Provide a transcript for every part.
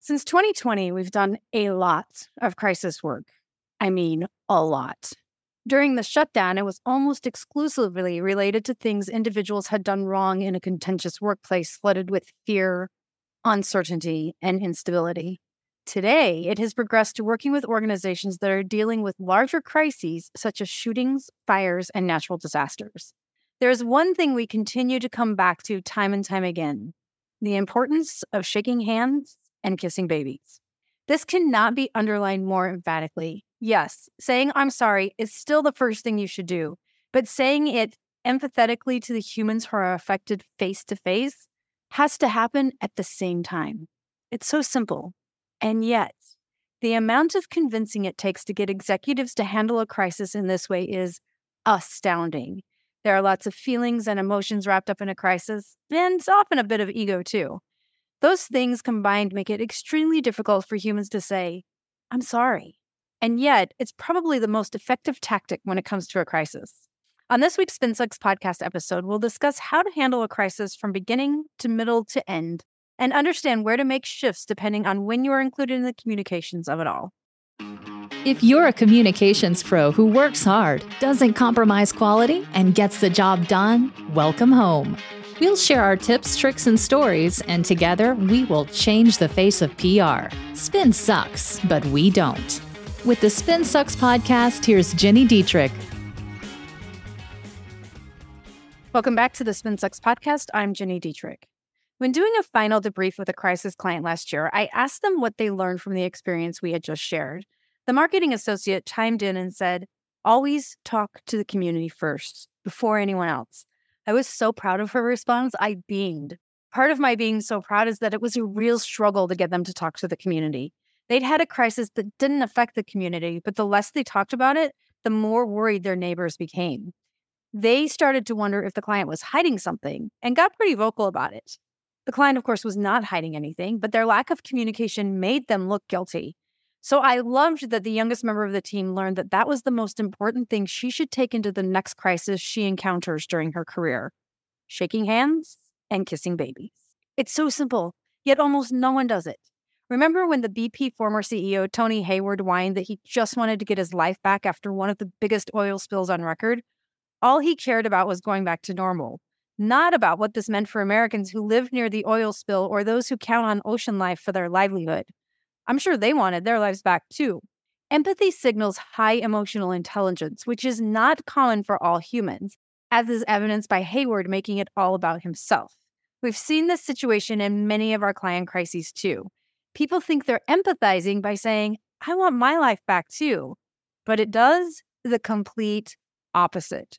Since 2020, we've done a lot of crisis work. I mean, a lot. During the shutdown, it was almost exclusively related to things individuals had done wrong in a contentious workplace flooded with fear, uncertainty, and instability. Today, it has progressed to working with organizations that are dealing with larger crises such as shootings, fires, and natural disasters. There's one thing we continue to come back to time and time again the importance of shaking hands and kissing babies. This cannot be underlined more emphatically. Yes, saying I'm sorry is still the first thing you should do, but saying it empathetically to the humans who are affected face to face has to happen at the same time. It's so simple. And yet, the amount of convincing it takes to get executives to handle a crisis in this way is astounding. There are lots of feelings and emotions wrapped up in a crisis, and it's often a bit of ego too. Those things combined make it extremely difficult for humans to say, I'm sorry. And yet, it's probably the most effective tactic when it comes to a crisis. On this week's SpinSucks podcast episode, we'll discuss how to handle a crisis from beginning to middle to end and understand where to make shifts depending on when you are included in the communications of it all. If you're a communications pro who works hard, doesn't compromise quality, and gets the job done, welcome home. We'll share our tips, tricks, and stories, and together we will change the face of PR. Spin sucks, but we don't. With the Spin Sucks podcast, here's Gini Dietrich. Welcome back to the Spin Sucks podcast. I'm Gini Dietrich. When doing a final debrief with a crisis client last year, I asked them what they learned from the experience we had just shared. The marketing associate chimed in and said, Always talk to the community first, before anyone else. I was so proud of her response. I beamed. Part of my being so proud is that it was a real struggle to get them to talk to the community. They'd had a crisis that didn't affect the community, but the less they talked about it, the more worried their neighbors became. They started to wonder if the client was hiding something and got pretty vocal about it. The client, of course, was not hiding anything, but their lack of communication made them look guilty. So I loved that the youngest member of the team learned that that was the most important thing she should take into the next crisis she encounters during her career shaking hands and kissing babies. It's so simple, yet almost no one does it. Remember when the BP former CEO Tony Hayward whined that he just wanted to get his life back after one of the biggest oil spills on record? All he cared about was going back to normal, not about what this meant for Americans who live near the oil spill or those who count on ocean life for their livelihood. I'm sure they wanted their lives back too. Empathy signals high emotional intelligence, which is not common for all humans, as is evidenced by Hayward making it all about himself. We've seen this situation in many of our client crises too. People think they're empathizing by saying, I want my life back too. But it does the complete opposite.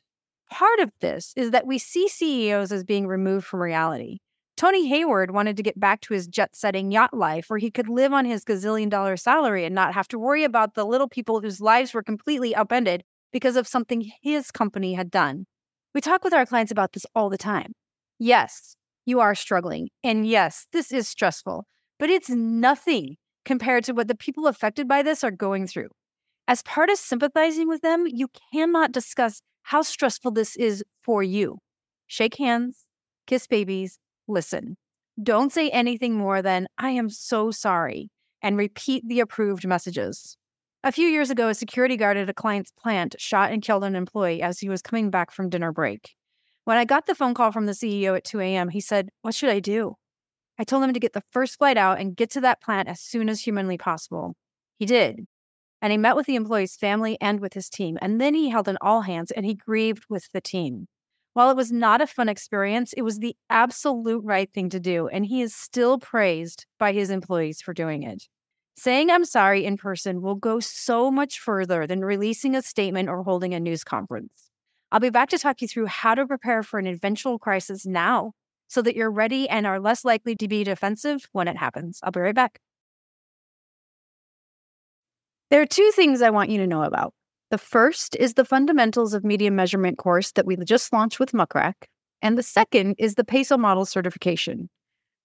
Part of this is that we see CEOs as being removed from reality. Tony Hayward wanted to get back to his jet setting yacht life where he could live on his gazillion dollar salary and not have to worry about the little people whose lives were completely upended because of something his company had done. We talk with our clients about this all the time. Yes, you are struggling. And yes, this is stressful, but it's nothing compared to what the people affected by this are going through. As part of sympathizing with them, you cannot discuss how stressful this is for you. Shake hands, kiss babies, listen. Don't say anything more than, I am so sorry, and repeat the approved messages. A few years ago, a security guard at a client's plant shot and killed an employee as he was coming back from dinner break. When I got the phone call from the CEO at 2 a.m., he said, What should I do? I told him to get the first flight out and get to that plant as soon as humanly possible. He did. And he met with the employee's family and with his team. And then he held an all hands and he grieved with the team. While it was not a fun experience, it was the absolute right thing to do, and he is still praised by his employees for doing it. Saying I'm sorry in person will go so much further than releasing a statement or holding a news conference. I'll be back to talk you through how to prepare for an eventual crisis now so that you're ready and are less likely to be defensive when it happens. I'll be right back. There are two things I want you to know about. The first is the Fundamentals of Media Measurement course that we just launched with Muck Rack, and the second is the PESO model certification.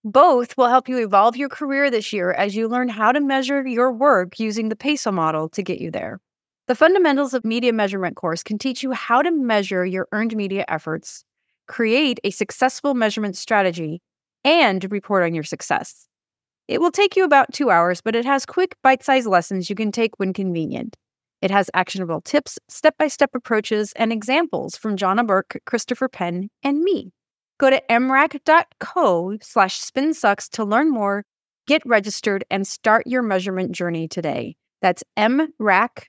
Both will help you evolve your career this year as you learn how to measure your work using the PESO model to get you there. The Fundamentals of Media Measurement course can teach you how to measure your earned media efforts, create a successful measurement strategy, and report on your success. It will take you about two hours, but it has quick, bite sized lessons you can take when convenient. It has actionable tips, step by step approaches, and examples from Johna Burke, Christopher Penn, and me. Go to mrac.co slash spinsucks to learn more, get registered, and start your measurement journey today. That's mrac.co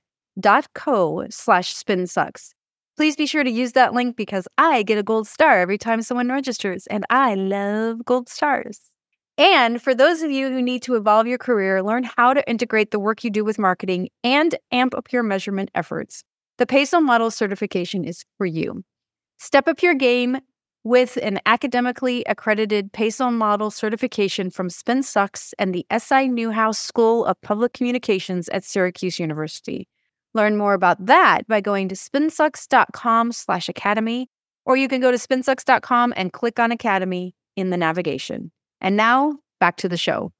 slash spinsucks. Please be sure to use that link because I get a gold star every time someone registers, and I love gold stars. And for those of you who need to evolve your career, learn how to integrate the work you do with marketing and amp up your measurement efforts, the PESO Model certification is for you. Step up your game with an academically accredited PESO Model certification from SpinSucks and the SI Newhouse School of Public Communications at Syracuse University. Learn more about that by going to spinsucks.com slash academy, or you can go to spinsucks.com and click on Academy in the navigation. And now back to the show.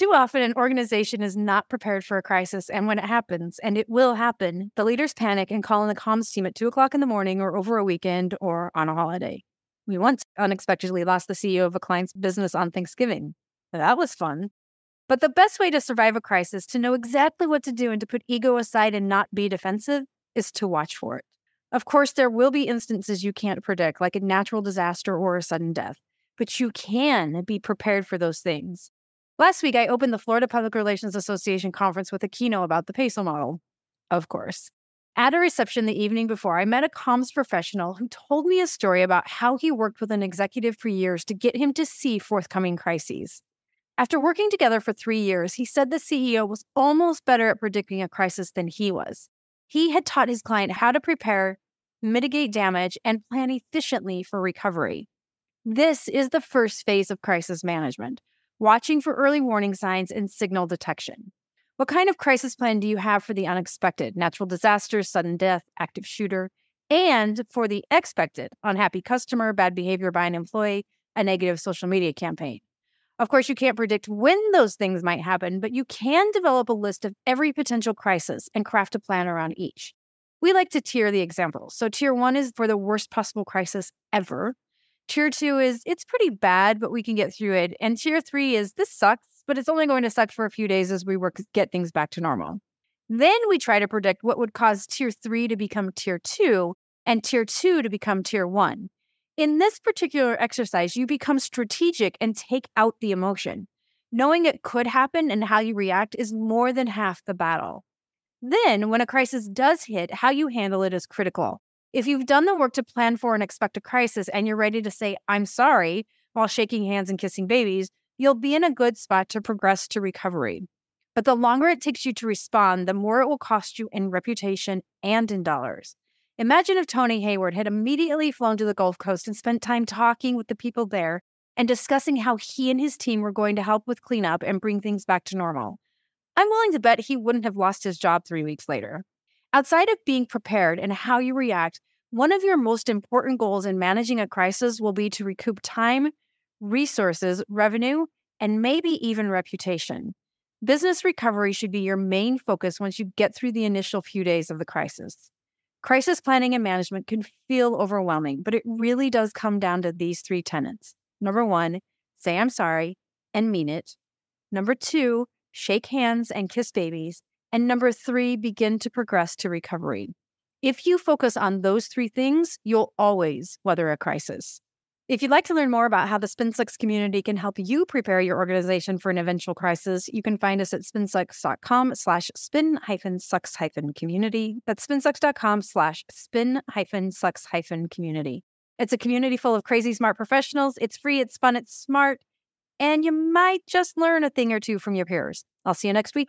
Too often, an organization is not prepared for a crisis. And when it happens, and it will happen, the leaders panic and call in the comms team at two o'clock in the morning or over a weekend or on a holiday. We once unexpectedly lost the CEO of a client's business on Thanksgiving. That was fun. But the best way to survive a crisis, to know exactly what to do and to put ego aside and not be defensive, is to watch for it. Of course, there will be instances you can't predict, like a natural disaster or a sudden death but you can be prepared for those things. Last week, I opened the Florida Public Relations Association conference with a keynote about the PESO model, of course. At a reception the evening before, I met a comms professional who told me a story about how he worked with an executive for years to get him to see forthcoming crises. After working together for three years, he said the CEO was almost better at predicting a crisis than he was. He had taught his client how to prepare, mitigate damage, and plan efficiently for recovery. This is the first phase of crisis management, watching for early warning signs and signal detection. What kind of crisis plan do you have for the unexpected, natural disasters, sudden death, active shooter, and for the expected, unhappy customer, bad behavior by an employee, a negative social media campaign? Of course, you can't predict when those things might happen, but you can develop a list of every potential crisis and craft a plan around each. We like to tier the examples. So, tier one is for the worst possible crisis ever. Tier two is it's pretty bad, but we can get through it. And tier three is this sucks, but it's only going to suck for a few days as we work get things back to normal. Then we try to predict what would cause tier three to become tier two and tier two to become tier one. In this particular exercise, you become strategic and take out the emotion. Knowing it could happen and how you react is more than half the battle. Then, when a crisis does hit, how you handle it is critical. If you've done the work to plan for and expect a crisis and you're ready to say, I'm sorry, while shaking hands and kissing babies, you'll be in a good spot to progress to recovery. But the longer it takes you to respond, the more it will cost you in reputation and in dollars. Imagine if Tony Hayward had immediately flown to the Gulf Coast and spent time talking with the people there and discussing how he and his team were going to help with cleanup and bring things back to normal. I'm willing to bet he wouldn't have lost his job three weeks later. Outside of being prepared and how you react, one of your most important goals in managing a crisis will be to recoup time, resources, revenue, and maybe even reputation. Business recovery should be your main focus once you get through the initial few days of the crisis. Crisis planning and management can feel overwhelming, but it really does come down to these three tenets. Number one, say I'm sorry and mean it. Number two, shake hands and kiss babies. And number three, begin to progress to recovery. If you focus on those three things, you'll always weather a crisis. If you'd like to learn more about how the SpinSucks community can help you prepare your organization for an eventual crisis, you can find us at spinsucks.com slash spin hyphen sucks hyphen community. That's spinsucks.com slash spin hyphen sucks hyphen community. It's a community full of crazy smart professionals. It's free, it's fun, it's smart, and you might just learn a thing or two from your peers. I'll see you next week.